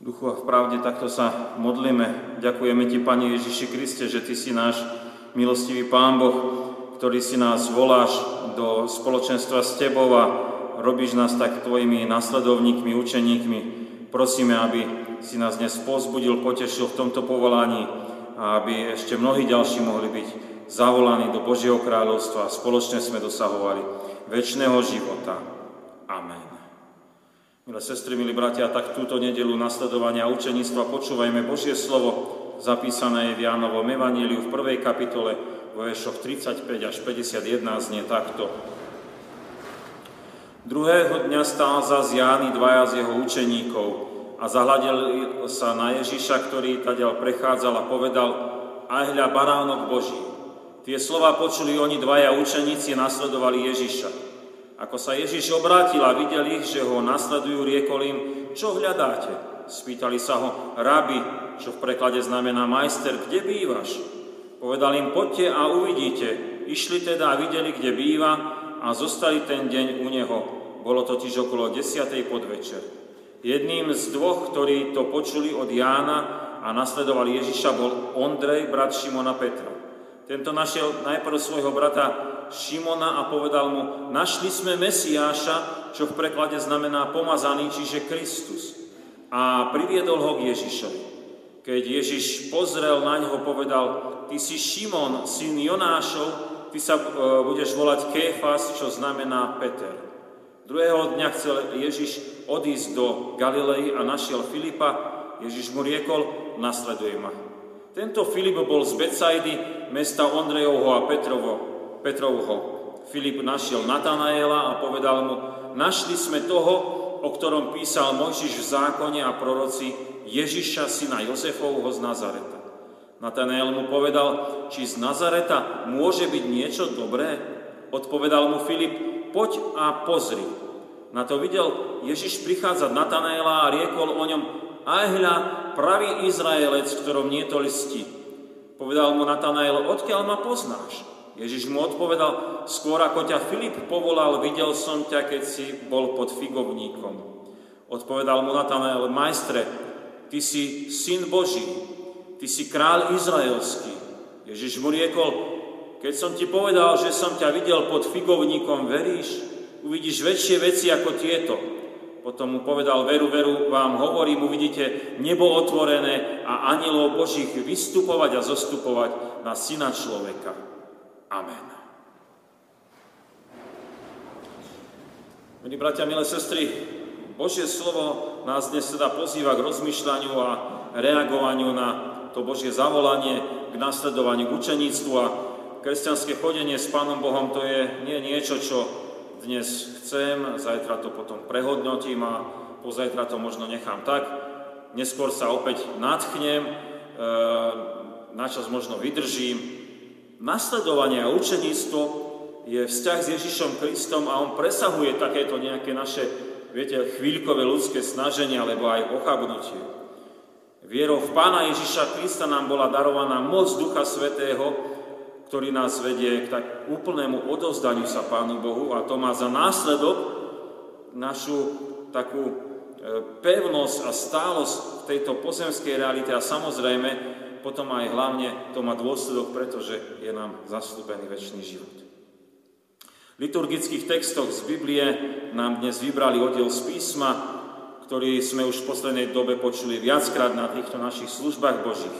duchu a v pravde takto sa modlíme. Ďakujeme Ti, Pane Ježiši Kriste, že Ty si náš milostivý Pán Boh, ktorý si nás voláš do spoločenstva s Tebou a robíš nás tak Tvojimi nasledovníkmi, učeníkmi. Prosíme, aby si nás dnes pozbudil, potešil v tomto povolaní a aby ešte mnohí ďalší mohli byť zavolaní do Božieho kráľovstva a spoločne sme dosahovali väčšného života. Amen. Milé sestry, milí bratia, tak túto nedelu nasledovania učeníctva počúvajme Božie slovo, zapísané je v Jánovom Evaníliu v prvej kapitole, vo veršoch 35 až 51 znie takto. Druhého dňa stál za Jány dvaja z jeho učeníkov a zahľadil sa na Ježiša, ktorý tadiaľ prechádzal a povedal, aj hľa baránok Boží. Tie slova počuli oni dvaja učeníci a nasledovali Ježiša. Ako sa Ježiš obrátil a videl ich, že ho nasledujú, riekol im, čo hľadáte? Spýtali sa ho, rabi, čo v preklade znamená majster, kde bývaš? Povedal im, poďte a uvidíte. Išli teda a videli, kde býva a zostali ten deň u neho. Bolo totiž okolo desiatej podvečer. Jedným z dvoch, ktorí to počuli od Jána a nasledovali Ježiša, bol Ondrej, brat Šimona Petra. Tento našiel najprv svojho brata Šimona a povedal mu, našli sme Mesiáša, čo v preklade znamená pomazaný, čiže Kristus. A priviedol ho k Ježišovi. Keď Ježiš pozrel na ňo, povedal, ty si Šimon, syn Jonášov, ty sa e, budeš volať Kéfas, čo znamená Peter. Druhého dňa chcel Ježiš odísť do Galilei a našiel Filipa. Ježiš mu riekol, nasleduj ma. Tento Filip bol z Becajdy, mesta Ondrejovho a Petrovo, Petrovho. Filip našiel Natanaela a povedal mu, našli sme toho, o ktorom písal Mojžiš v zákone a proroci Ježiša, syna Jozefovho z Nazareta. Natanael mu povedal, či z Nazareta môže byť niečo dobré? Odpovedal mu Filip, poď a pozri. Na to videl Ježiš prichádzať Natanaela a riekol o ňom, aj hľa, pravý Izraelec, v ktorom nie to listi. Povedal mu Natanael, odkiaľ ma poznáš? Ježiš mu odpovedal, skôr ako ťa Filip povolal, videl som ťa, keď si bol pod figovníkom. Odpovedal mu Natanael, majstre, ty si syn Boží, ty si kráľ izraelský. Ježiš mu riekol, keď som ti povedal, že som ťa videl pod figovníkom, veríš? Uvidíš väčšie veci ako tieto. Potom mu povedal, veru, veru, vám hovorím, uvidíte nebo otvorené a anielov Božích vystupovať a zostupovať na syna človeka. Amen. Milí bratia, milé sestry, Božie slovo nás dnes teda pozýva k rozmýšľaniu a reagovaniu na to Božie zavolanie, k nasledovaniu, k učeníctvu a kresťanské chodenie s Pánom Bohom to je nie niečo, čo dnes chcem, zajtra to potom prehodnotím a pozajtra to možno nechám tak. Neskôr sa opäť nadchnem, e, načas možno vydržím, nasledovanie a učeníctvo je vzťah s Ježišom Kristom a on presahuje takéto nejaké naše, viete, chvíľkové ľudské snaženie alebo aj ochabnutie. Vierou v Pána Ježiša Krista nám bola darovaná moc Ducha Svetého, ktorý nás vedie k tak úplnému odovzdaniu sa Pánu Bohu a to má za následok našu takú e, pevnosť a stálosť tejto pozemskej realite a samozrejme potom aj hlavne to má dôsledok, pretože je nám zaslúbený väčší život. V liturgických textoch z Biblie nám dnes vybrali oddiel z písma, ktorý sme už v poslednej dobe počuli viackrát na týchto našich službách Božích.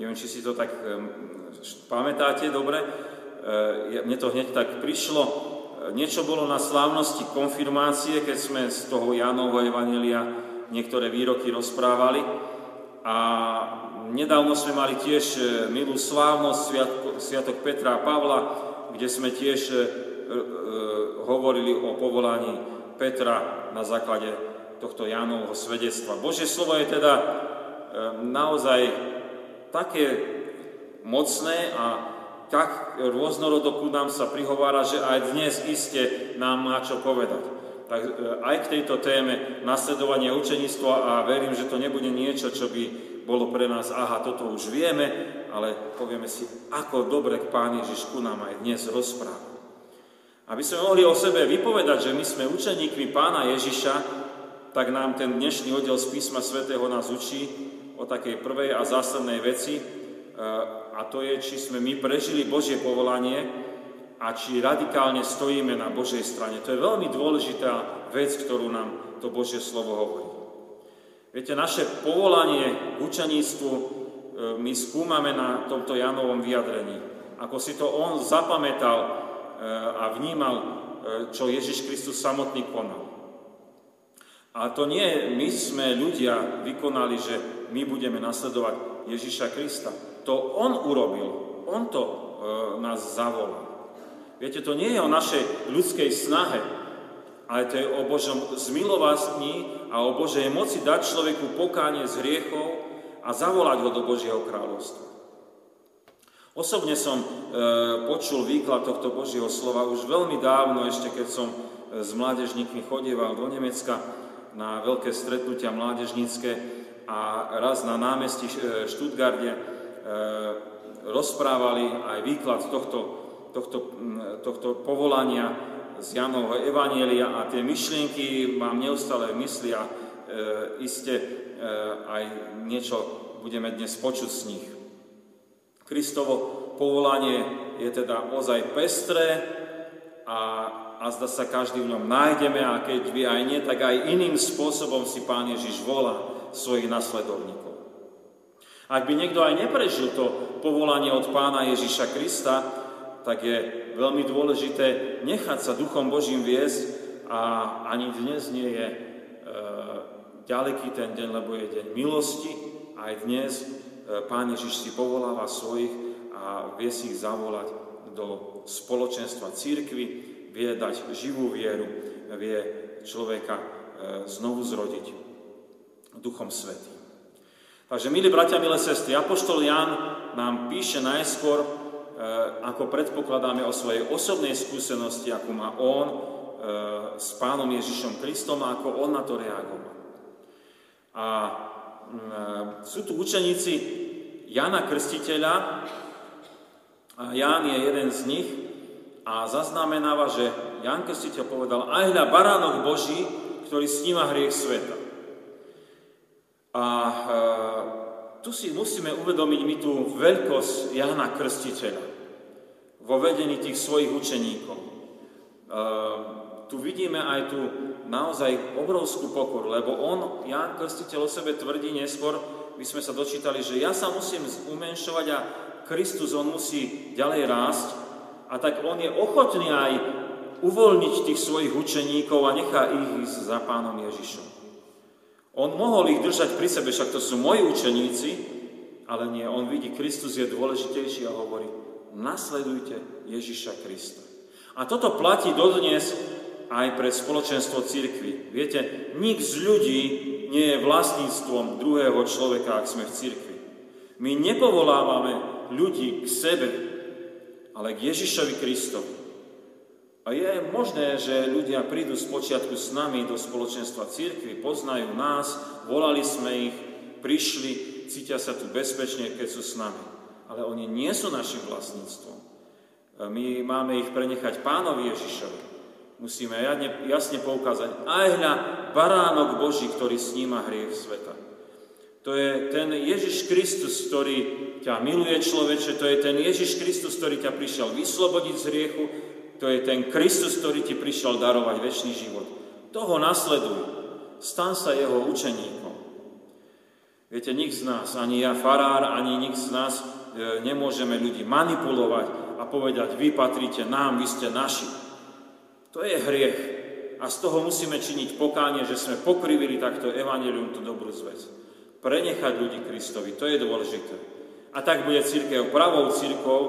Neviem, či si to tak pamätáte dobre. E, mne to hneď tak prišlo. E, niečo bolo na slávnosti konfirmácie, keď sme z toho Jánovho Evanelia niektoré výroky rozprávali. A nedávno sme mali tiež e, milú slávnosť Sviatok Petra a Pavla, kde sme tiež e, e, hovorili o povolaní Petra na základe tohto Jánovho svedectva. Božie slovo je teda naozaj také mocné a tak rôznorodo ku nám sa prihovára, že aj dnes iste nám má čo povedať. Tak aj k tejto téme nasledovanie učeníctva a verím, že to nebude niečo, čo by bolo pre nás, aha, toto už vieme, ale povieme si, ako dobre Pán Ježiš ku nám aj dnes rozpráva. Aby sme mohli o sebe vypovedať, že my sme učeníkmi Pána Ježiša, tak nám ten dnešný oddiel z písma svätého nás učí o takej prvej a zásadnej veci, a to je, či sme my prežili Božie povolanie a či radikálne stojíme na Božej strane. To je veľmi dôležitá vec, ktorú nám to Božie slovo hovorí. Viete, naše povolanie k učeníctvu e, my skúmame na tomto Janovom vyjadrení. Ako si to on zapamätal e, a vnímal, e, čo Ježiš Kristus samotný konal. A to nie my sme ľudia vykonali, že my budeme nasledovať Ježiša Krista. To On urobil, On to nás zavolal. Viete, to nie je o našej ľudskej snahe, ale to je o Božom zmilovastní a o Božej moci dať človeku pokánie z hriechov a zavolať ho do Božieho kráľovstva. Osobne som e, počul výklad tohto Božieho slova už veľmi dávno, ešte keď som e, s mládežníkmi chodieval do Nemecka na veľké stretnutia mládežnícke a raz na námestí e, Štutgarde e, rozprávali aj výklad tohto, tohto, tohto povolania z Janovho Evanielia a tie myšlienky mám neustále v mysli a e, iste e, aj niečo budeme dnes počuť z nich. Kristovo povolanie je teda ozaj pestré a, a zda sa každý v ňom nájdeme a keď vy aj nie, tak aj iným spôsobom si Pán Ježiš volá svojich nasledovníkov. Ak by niekto aj neprežil to povolanie od pána Ježiša Krista, tak je veľmi dôležité nechať sa Duchom Božím viesť a ani dnes nie je e, ďaleký ten deň, lebo je deň milosti. Aj dnes e, Pán Ježiš si povoláva svojich a vie si ich zavolať do spoločenstva církvy, vie dať živú vieru, vie človeka e, znovu zrodiť. Duchom Svetým. Takže, milí bratia, milé sestry, Apoštol Jan nám píše najskôr, ako predpokladáme o svojej osobnej skúsenosti, ako má on e, s pánom Ježišom Kristom a ako on na to reagoval. A e, sú tu učeníci Jana Krstiteľa, a Ján je jeden z nich a zaznamenáva, že Jan Krstiteľ povedal, aj hľa baránok Boží, ktorý sníma hriech sveta. A e, tu si musíme uvedomiť my tú veľkosť Jana Krstiteľa vo vedení tých svojich učeníkov. E, tu vidíme aj tú naozaj obrovskú pokoru, lebo on, Jan Krstiteľ o sebe tvrdí neskôr, my sme sa dočítali, že ja sa musím umenšovať a Kristus, on musí ďalej rásť a tak on je ochotný aj uvoľniť tých svojich učeníkov a nechá ich ísť za pánom Ježišom. On mohol ich držať pri sebe, však to sú moji učeníci, ale nie, on vidí, Kristus je dôležitejší a hovorí, nasledujte Ježiša Krista. A toto platí dodnes aj pre spoločenstvo církvy. Viete, nik z ľudí nie je vlastníctvom druhého človeka, ak sme v církvi. My nepovolávame ľudí k sebe, ale k Ježišovi Kristovi. A je možné, že ľudia prídu z počiatku s nami do spoločenstva církvy, poznajú nás, volali sme ich, prišli, cítia sa tu bezpečne, keď sú s nami. Ale oni nie sú našim vlastníctvom. My máme ich prenechať pánovi Ježišovi. Musíme jasne poukázať, aj hľa baránok Boží, ktorý sníma hriech sveta. To je ten Ježiš Kristus, ktorý ťa miluje človeče, to je ten Ježiš Kristus, ktorý ťa prišiel vyslobodiť z hriechu, to je ten Kristus, ktorý ti prišiel darovať väčší život. Toho nasleduj. Stan sa jeho učeníkom. Viete, nik z nás, ani ja farár, ani nik z nás e, nemôžeme ľudí manipulovať a povedať, vy patríte nám, vy ste naši. To je hriech. A z toho musíme činiť pokánie, že sme pokrivili takto evanelium, tú dobrú zväz. Prenechať ľudí Kristovi, to je dôležité. A tak bude církev pravou církou,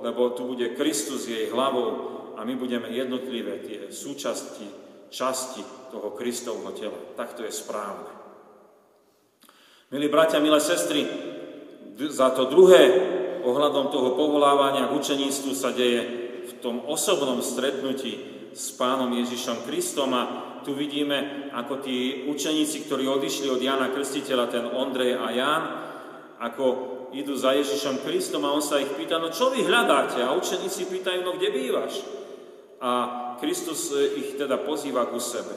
lebo tu bude Kristus jej hlavou a my budeme jednotlivé tie súčasti, časti toho Kristovho tela. Tak to je správne. Milí bratia, milé sestry, za to druhé ohľadom toho povolávania k učeníctvu sa deje v tom osobnom stretnutí s pánom Ježišom Kristom a tu vidíme, ako tí učeníci, ktorí odišli od Jana Krstiteľa, ten Ondrej a Ján, ako idú za Ježišom Kristom a on sa ich pýta, no čo vy hľadáte? A učeníci pýtajú, no kde bývaš? A Kristus e, ich teda pozýva ku sebe.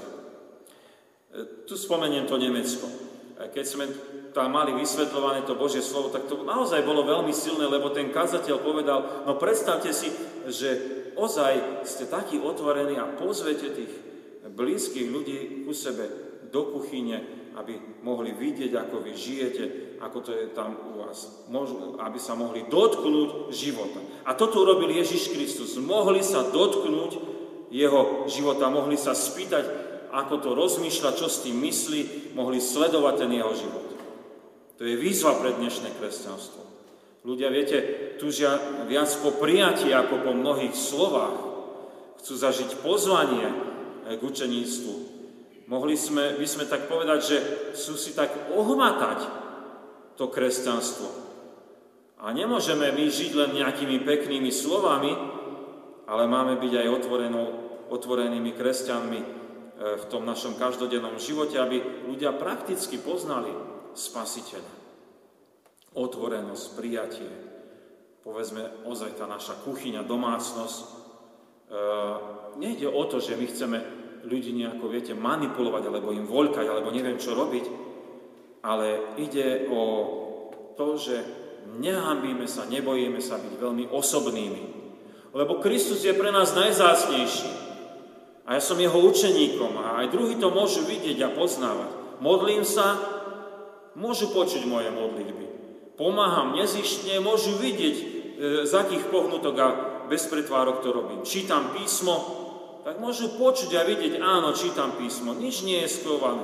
tu spomeniem to Nemecko. Keď sme tam mali vysvetľované to Božie slovo, tak to naozaj bolo veľmi silné, lebo ten kazateľ povedal, no predstavte si, že ozaj ste takí otvorení a pozvete tých blízkych ľudí ku sebe do kuchyne, aby mohli vidieť, ako vy žijete, ako to je tam u vás, aby sa mohli dotknúť života. A toto urobil Ježiš Kristus. Mohli sa dotknúť jeho života, mohli sa spýtať, ako to rozmýšľa, čo s tým myslí, mohli sledovať ten jeho život. To je výzva pre dnešné kresťanstvo. Ľudia, viete, tužia viac po prijatí ako po mnohých slovách. Chcú zažiť pozvanie k učeníctvu. Mohli sme, by sme tak povedať, že sú si tak ohmatať to kresťanstvo. A nemôžeme my žiť len nejakými peknými slovami, ale máme byť aj otvorenými kresťanmi, E, v tom našom každodennom živote, aby ľudia prakticky poznali Spasiteľa. Otvorenosť, prijatie, povedzme ozaj tá naša kuchyňa, domácnosť. E, nejde o to, že my chceme ľudí nejako, viete, manipulovať, alebo im voľkať, alebo neviem čo robiť, ale ide o to, že nehambíme sa, nebojíme sa byť veľmi osobnými. Lebo Kristus je pre nás najzácnejší. A ja som jeho učeníkom a aj druhí to môžu vidieť a poznávať. Modlím sa, môžu počuť moje modlitby. Pomáham nezištne, môžu vidieť, e, z akých pohnutok a bez pretvárok to robím. Čítam písmo, tak môžu počuť a vidieť, áno, čítam písmo, nič nie je skované,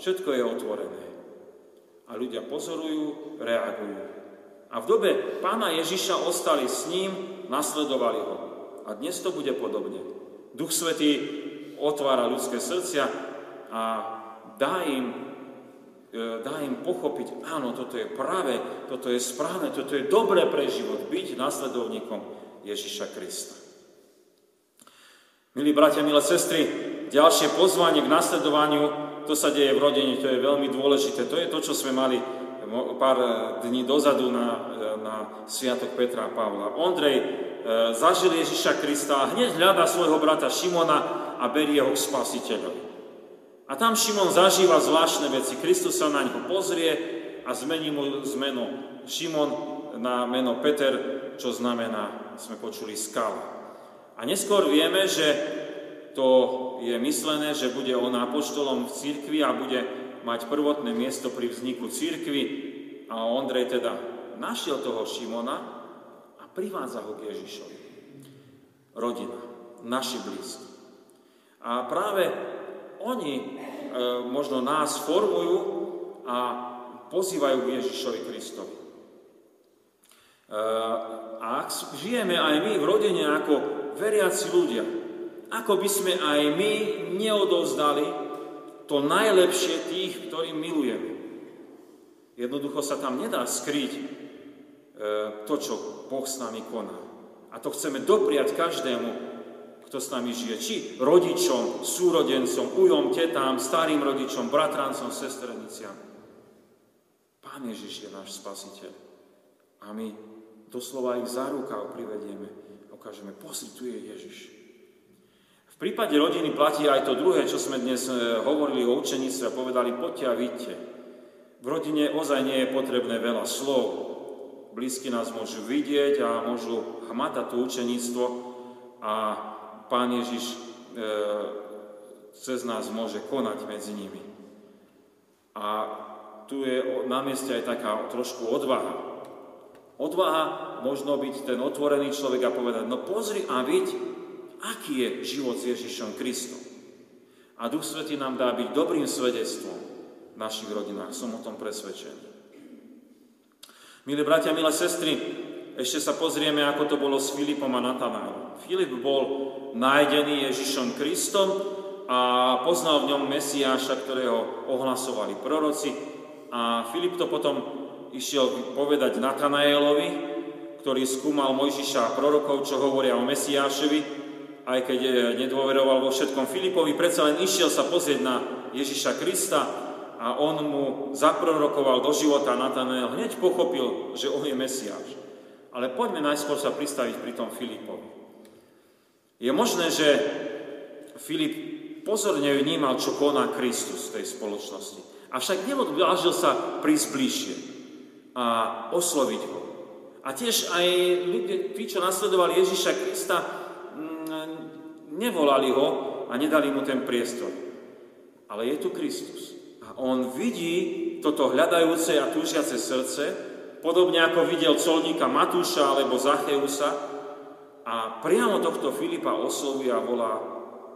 všetko je otvorené. A ľudia pozorujú, reagujú. A v dobe pána Ježiša ostali s ním, nasledovali ho. A dnes to bude podobne. Duch Svetý otvára ľudské srdcia a dá im, e, dá im pochopiť, áno, toto je práve, toto je správne, toto je dobré pre život, byť následovníkom Ježiša Krista. Milí bratia, milé sestry, ďalšie pozvanie k nasledovaniu, to sa deje v rodine, to je veľmi dôležité. To je to, čo sme mali pár dní dozadu na, na Sviatok Petra a Pavla. Ondrej zažil Ježiša Krista a hneď hľadá svojho brata Šimona a berie ho k spasiteľovi. A tam Šimon zažíva zvláštne veci. Kristus sa na ňo pozrie a zmení mu zmeno Šimon na meno Peter, čo znamená, sme počuli, skala. A neskôr vieme, že to je myslené, že bude on apoštolom v církvi a bude mať prvotné miesto pri vzniku církvy a Ondrej teda našiel toho Šimona Privádza ho k Ježišovi. Rodina, naši blízki. A práve oni e, možno nás formujú a pozývajú k Ježišovi Kristovi. E, a ak žijeme aj my v rodine ako veriaci ľudia, ako by sme aj my neodovzdali to najlepšie tých, ktorým milujeme. Jednoducho sa tam nedá skryť E, to, čo Boh s nami koná. A to chceme dopriať každému, kto s nami žije. Či rodičom, súrodencom, ujom, tetám, starým rodičom, bratrancom, sestreniciam. Pán Ježiš je náš spasiteľ. A my doslova ich za rukav privedieme a ukážeme, pozri, tu je Ježiš. V prípade rodiny platí aj to druhé, čo sme dnes e, hovorili o učeníctve a povedali, poďte a vidte. V rodine ozaj nie je potrebné veľa slov, blízky nás môžu vidieť a môžu hmatať to učeníctvo a Pán Ježiš e, cez nás môže konať medzi nimi. A tu je na mieste aj taká trošku odvaha. Odvaha možno byť ten otvorený človek a povedať, no pozri a vidť, aký je život s Ježišom Kristom. A Duch Svetý nám dá byť dobrým svedectvom v našich rodinách, som o tom presvedčený. Milí bratia, milé sestry, ešte sa pozrieme, ako to bolo s Filipom a Natanárom. Filip bol nájdený Ježišom Kristom a poznal v ňom Mesiáša, ktorého ohlasovali proroci. A Filip to potom išiel povedať Natanaelovi, ktorý skúmal Mojžiša a prorokov, čo hovoria o Mesiášovi, aj keď nedôveroval vo všetkom Filipovi, predsa len išiel sa pozrieť na Ježiša Krista a on mu zaprorokoval do života Natanael, hneď pochopil, že on je Mesiáš. Ale poďme najskôr sa pristaviť pri tom Filipovi. Je možné, že Filip pozorne vnímal, čo koná Kristus v tej spoločnosti. Avšak neodvážil sa prísť bližšie a osloviť ho. A tiež aj ľudia, tí, čo nasledovali Ježiša Krista, mm, nevolali ho a nedali mu ten priestor. Ale je tu Kristus. A on vidí toto hľadajúce a túžiace srdce, podobne ako videl colníka Matúša alebo Zacheusa a priamo tohto Filipa oslovuje a volá,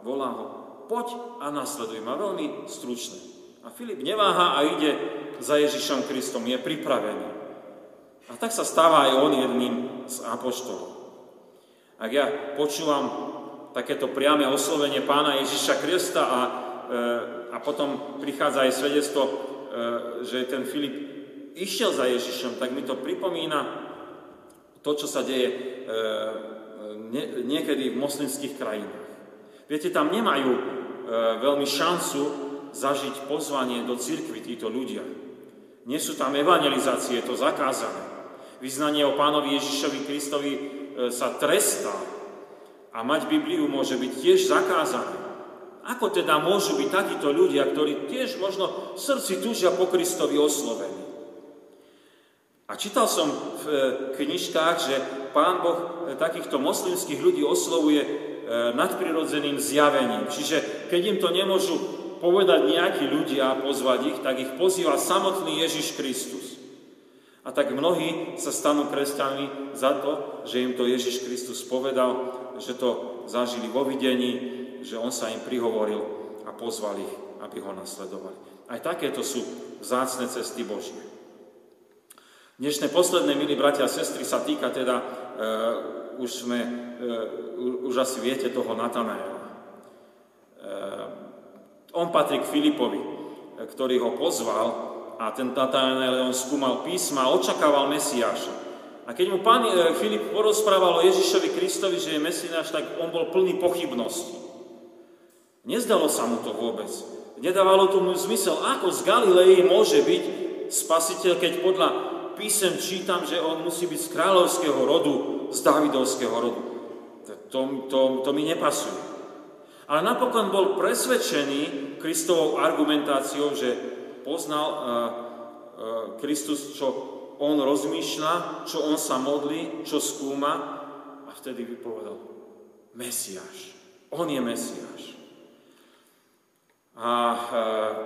volá ho, poď a nasleduj ma, veľmi stručne. A Filip neváha a ide za Ježišom Kristom, je pripravený. A tak sa stáva aj on jedným z apoštolov. Ak ja počúvam takéto priame oslovenie pána Ježiša Krista a, e, a potom prichádza aj svedectvo, e, že ten Filip išiel za Ježišom, tak mi to pripomína to, čo sa deje e, nie, niekedy v moslimských krajinách. Viete, tam nemajú veľmi šancu zažiť pozvanie do cirkvi títo ľudia. Nie sú tam evangelizácie, je to zakázané vyznanie o pánovi Ježišovi Kristovi e, sa trestá a mať Bibliu môže byť tiež zakázané. Ako teda môžu byť takíto ľudia, ktorí tiež možno v srdci túžia po Kristovi oslovení? A čítal som v e, knižkách, že pán Boh e, takýchto moslimských ľudí oslovuje nadprirodzeným zjavením. Čiže keď im to nemôžu povedať nejakí ľudia a pozvať ich, tak ich pozýva samotný Ježiš Kristus. A tak mnohí sa stanú kresťanmi za to, že im to Ježiš Kristus povedal, že to zažili vo videní, že on sa im prihovoril a pozval ich, aby ho nasledovali. Aj takéto sú vzácne cesty Božie. Dnešné posledné, milí bratia a sestry, sa týka teda, e, už sme, e, už asi viete toho Natanaela. E, on patrí k Filipovi, ktorý ho pozval a ten Natanael on skúmal písma a očakával Mesiáša. A keď mu pán e, Filip porozprával o Ježišovi Kristovi, že je Mesiáš, tak on bol plný pochybností. Nezdalo sa mu to vôbec. Nedávalo tomu zmysel, ako z Galilei môže byť spasiteľ, keď podľa písem čítam, že on musí byť z kráľovského rodu, z Davidovského rodu. To, to, to mi nepasuje. Ale napokon bol presvedčený Kristovou argumentáciou, že poznal uh, uh, Kristus, čo on rozmýšľa, čo on sa modlí, čo skúma a vtedy vypovedal Mesiáš. On je Mesiáš. A e,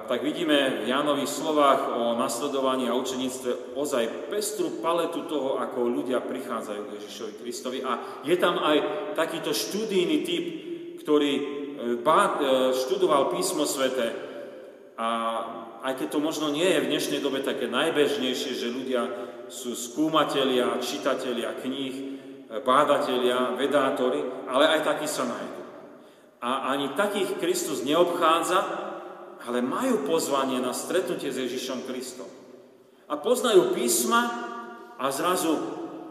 tak vidíme v Jánových slovách o nasledovaní a učeníctve ozaj pestru paletu toho, ako ľudia prichádzajú k Ježišovi Kristovi. A je tam aj takýto študijný typ, ktorý študoval písmo svete a aj keď to možno nie je v dnešnej dobe také najbežnejšie, že ľudia sú skúmatelia, čitatelia kníh, bádatelia, vedátori, ale aj takí sa nájdú. A ani takých Kristus neobchádza, ale majú pozvanie na stretnutie s Ježišom Kristom. A poznajú písma a zrazu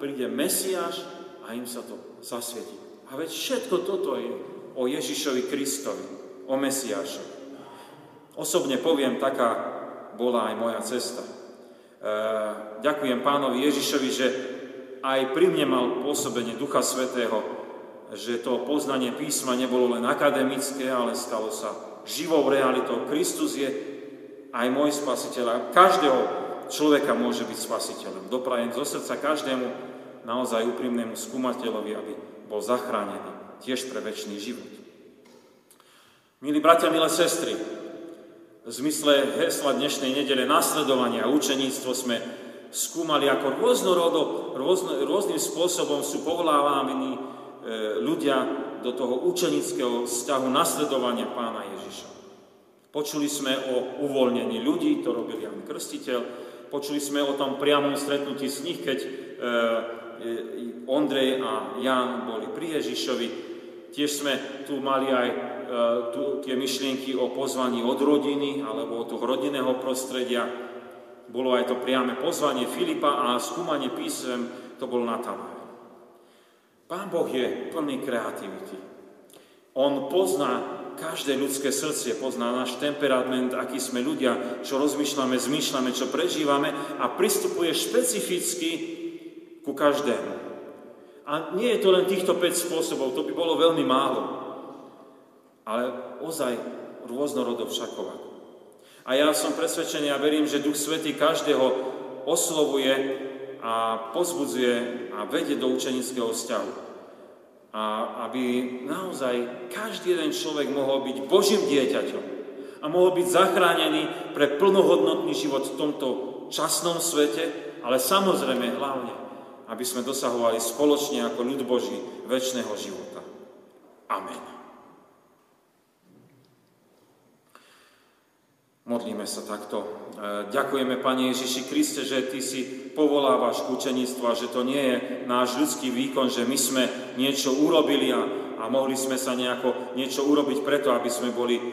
príde Mesiáš a im sa to zasvieti. A veď všetko toto je o Ježišovi Kristovi, o Mesiášovi. Osobne poviem, taká bola aj moja cesta. E, ďakujem pánovi Ježišovi, že aj pri mne mal pôsobenie Ducha Svetého, že to poznanie písma nebolo len akademické, ale stalo sa živou realitou. Kristus je aj môj spasiteľ a každého človeka môže byť spasiteľom. Doprajem zo srdca každému naozaj úprimnému skúmateľovi, aby bol zachránený tiež pre väčší život. Milí bratia, milé sestry, v zmysle hesla dnešnej nedele nasledovania a učeníctvo sme skúmali, ako rôznorodo, rôzno, rôznym spôsobom sú povolávaní e, ľudia do toho učenického vzťahu nasledovania pána Ježiša. Počuli sme o uvoľnení ľudí, to robil Jan Krstiteľ, počuli sme o tom priamom stretnutí s nich, keď e, e, Ondrej a Jan boli pri Ježišovi. Tiež sme tu mali aj E, tu, tie myšlienky o pozvaní od rodiny alebo od toho rodinného prostredia. Bolo aj to priame pozvanie Filipa a skúmanie písem, to bol Natanael. Pán Boh je plný kreativity. On pozná každé ľudské srdce, pozná náš temperament, aký sme ľudia, čo rozmýšľame, zmýšľame, čo prežívame a pristupuje špecificky ku každému. A nie je to len týchto 5 spôsobov, to by bolo veľmi málo ale ozaj rôznorodov všakova. A ja som presvedčený a verím, že Duch Svetý každého oslovuje a pozbudzuje a vedie do učenického vzťahu. A aby naozaj každý jeden človek mohol byť Božím dieťaťom a mohol byť zachránený pre plnohodnotný život v tomto časnom svete, ale samozrejme hlavne, aby sme dosahovali spoločne ako ľud Boží väčšného života. Amen. Modlíme sa takto. E, ďakujeme, Pane Ježiši Kriste, že Ty si povolávaš k učeníctvu a že to nie je náš ľudský výkon, že my sme niečo urobili a, a mohli sme sa nejako niečo urobiť preto, aby sme boli e,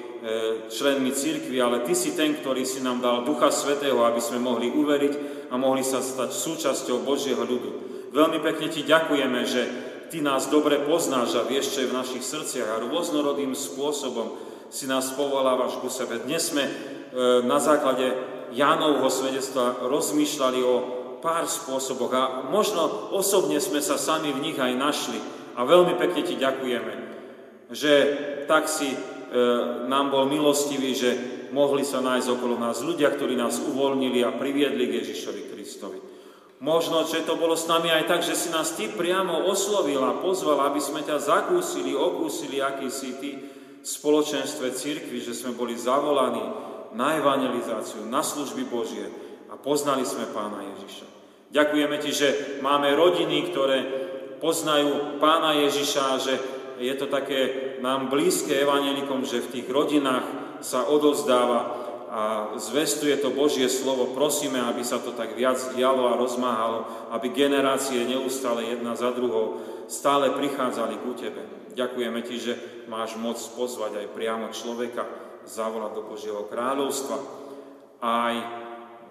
členmi církvy, ale Ty si ten, ktorý si nám dal Ducha Svetého, aby sme mohli uveriť a mohli sa stať súčasťou Božieho ľudu. Veľmi pekne Ti ďakujeme, že Ty nás dobre poznáš a vieš, čo je v našich srdciach a rôznorodým spôsobom si nás povolávaš ku sebe. Dnes sme E, na základe Jánovho svedectva rozmýšľali o pár spôsoboch a možno osobne sme sa sami v nich aj našli. A veľmi pekne ti ďakujeme, že tak si e, nám bol milostivý, že mohli sa nájsť okolo nás ľudia, ktorí nás uvoľnili a priviedli k Ježišovi Kristovi. Možno, že to bolo s nami aj tak, že si nás Ty priamo oslovil a pozval, aby sme ťa zakúsili, okúsili, aký si Ty v spoločenstve církvy, že sme boli zavolaní na evangelizáciu, na služby Božie a poznali sme Pána Ježiša. Ďakujeme Ti, že máme rodiny, ktoré poznajú Pána Ježiša že je to také nám blízke evanelikom, že v tých rodinách sa odozdáva a zvestuje to Božie slovo. Prosíme, aby sa to tak viac dialo a rozmáhalo, aby generácie neustále jedna za druhou stále prichádzali ku Tebe. Ďakujeme Ti, že máš moc pozvať aj priamo človeka, zavolať do Božieho kráľovstva. Aj,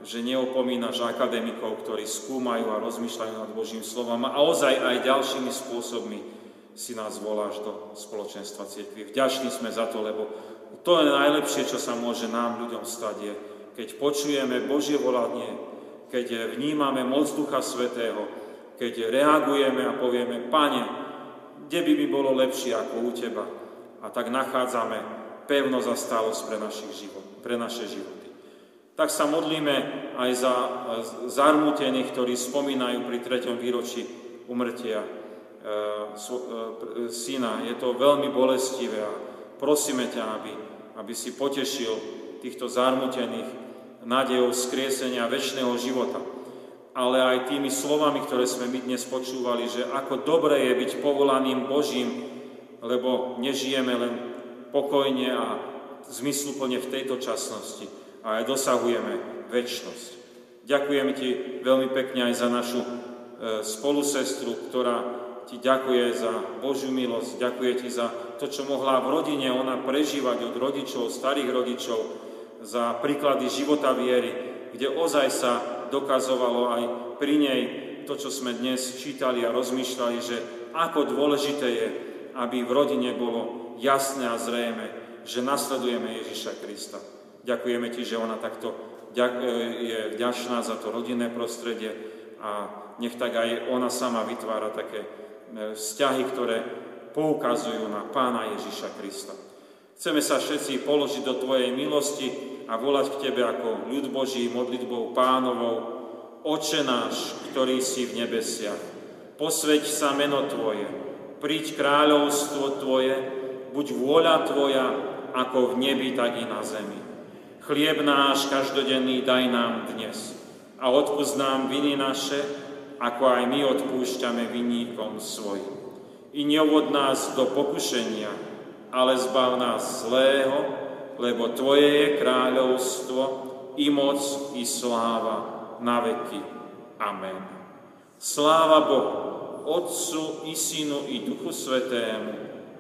že neopomínaš akademikov, ktorí skúmajú a rozmýšľajú nad Božím slovom a ozaj aj ďalšími spôsobmi si nás voláš do spoločenstva cirkvi. Vďační sme za to, lebo to je najlepšie, čo sa môže nám ľuďom stať, je, keď počujeme Božie volanie, keď vnímame moc Ducha Svetého, keď reagujeme a povieme, Pane, kde by mi bolo lepšie ako u Teba? A tak nachádzame pevnosť a stálosť pre, život, pre naše životy. Tak sa modlíme aj za zarmutených, ktorí spomínajú pri treťom výročí umrtia e, e, syna. Je to veľmi bolestivé a prosíme ťa, aby, aby si potešil týchto zarmutených nádejov skriesenia väčšného života. Ale aj tými slovami, ktoré sme my dnes počúvali, že ako dobre je byť povolaným Božím, lebo nežijeme len pokojne a zmysluplne v tejto časnosti a aj dosahujeme väčšnosť. Ďakujem ti veľmi pekne aj za našu e, spolusestru, ktorá ti ďakuje za Božiu milosť, ďakuje ti za to, čo mohla v rodine ona prežívať od rodičov, starých rodičov, za príklady života viery, kde ozaj sa dokazovalo aj pri nej to, čo sme dnes čítali a rozmýšľali, že ako dôležité je, aby v rodine bolo jasné a zrejme, že nasledujeme Ježiša Krista. Ďakujeme Ti, že ona takto e, je vďačná za to rodinné prostredie a nech tak aj ona sama vytvára také e, vzťahy, ktoré poukazujú na Pána Ježiša Krista. Chceme sa všetci položiť do Tvojej milosti a volať k Tebe ako ľud Boží modlitbou pánovou. Oče náš, ktorý si v nebesiach, posveď sa meno Tvoje, príď kráľovstvo Tvoje, buď vôľa Tvoja, ako v nebi, tak i na zemi. Chlieb náš každodenný daj nám dnes a odpúsť nám viny naše, ako aj my odpúšťame vinníkom svojim. I neuvod nás do pokušenia, ale zbav nás zlého, lebo Tvoje je kráľovstvo, i moc, i sláva na veky. Amen. Sláva Bohu, Otcu, i Synu, i Duchu Svetému,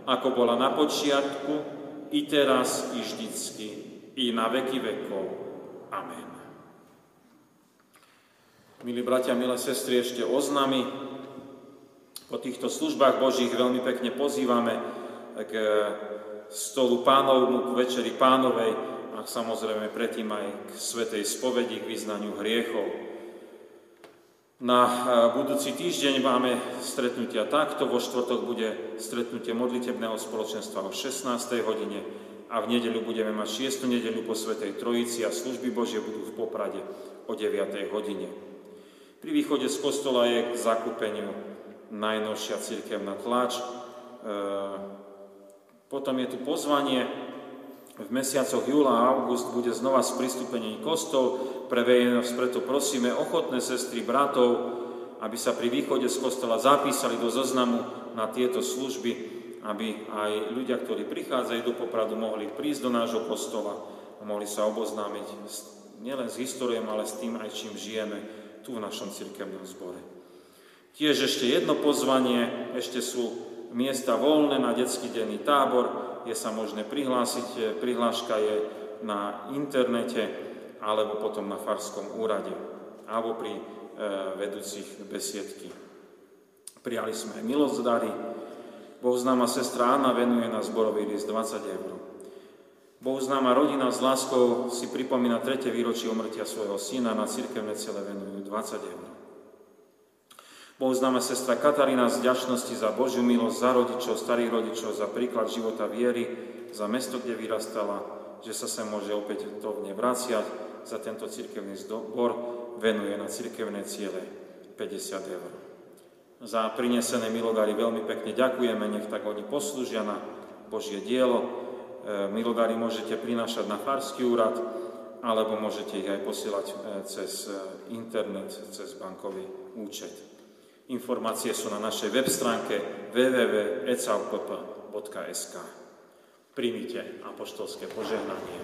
ako bola na počiatku, i teraz, i vždycky, i na veky vekov. Amen. Milí bratia, milé sestry, ešte oznami. Po týchto službách Božích veľmi pekne pozývame k stolu pánovmu, k večeri pánovej a samozrejme predtým aj k svetej spovedi, k vyznaniu hriechov. Na e, budúci týždeň máme stretnutia takto, vo štvrtok bude stretnutie modlitebného spoločenstva o 16. hodine, a v nedeľu budeme mať 6. nedeľu po Svetej Trojici a služby Božie budú v Poprade o 9. hodine. Pri východe z kostola je k zakúpeniu najnovšia cirkevná tlač. E, potom je tu pozvanie v mesiacoch júla a august bude znova sprístupenie kostol pre verejnosť, preto prosíme ochotné sestry, bratov, aby sa pri východe z kostola zapísali do zoznamu na tieto služby, aby aj ľudia, ktorí prichádzajú do Popradu, mohli prísť do nášho kostola a mohli sa oboznámiť nielen s históriou, ale s tým aj čím žijeme tu v našom cirkevnom zbore. Tiež ešte jedno pozvanie, ešte sú miesta voľné na detský denný tábor, je sa možné prihlásiť, prihláška je na internete alebo potom na Farskom úrade alebo pri e, vedúcich besiedky. Prijali sme milosť dary, Bohuznáma sestra Anna venuje na zborový list 20 eur. Bohuznáma rodina s láskou si pripomína tretie výročie umrtia svojho syna, na cirkevné cele venujú 20 eur. Bohuznáma sestra Katarína z ďačnosti za Božiu milosť, za rodičov, starých rodičov, za príklad života viery, za mesto, kde vyrastala, že sa sa môže opätovne vraciať, za tento cirkevný zbor venuje na cirkevné ciele 50 eur za prinesené milodary veľmi pekne ďakujeme, nech tak oni poslúžia na Božie dielo. E, milodary môžete prinášať na Farský úrad, alebo môžete ich aj posielať e, cez e, internet, cez bankový účet. Informácie sú na našej web stránke www.ecavpp.sk. Príjmite apoštolské požehnanie.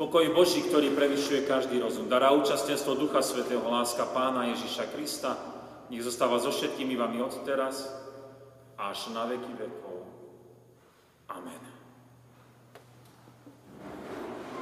Pokoj Boží, ktorý prevyšuje každý rozum, dará účastenstvo Ducha Svetého, láska Pána Ježiša Krista, nech zostáva so všetkými vami od teraz až na veky vekov. Amen.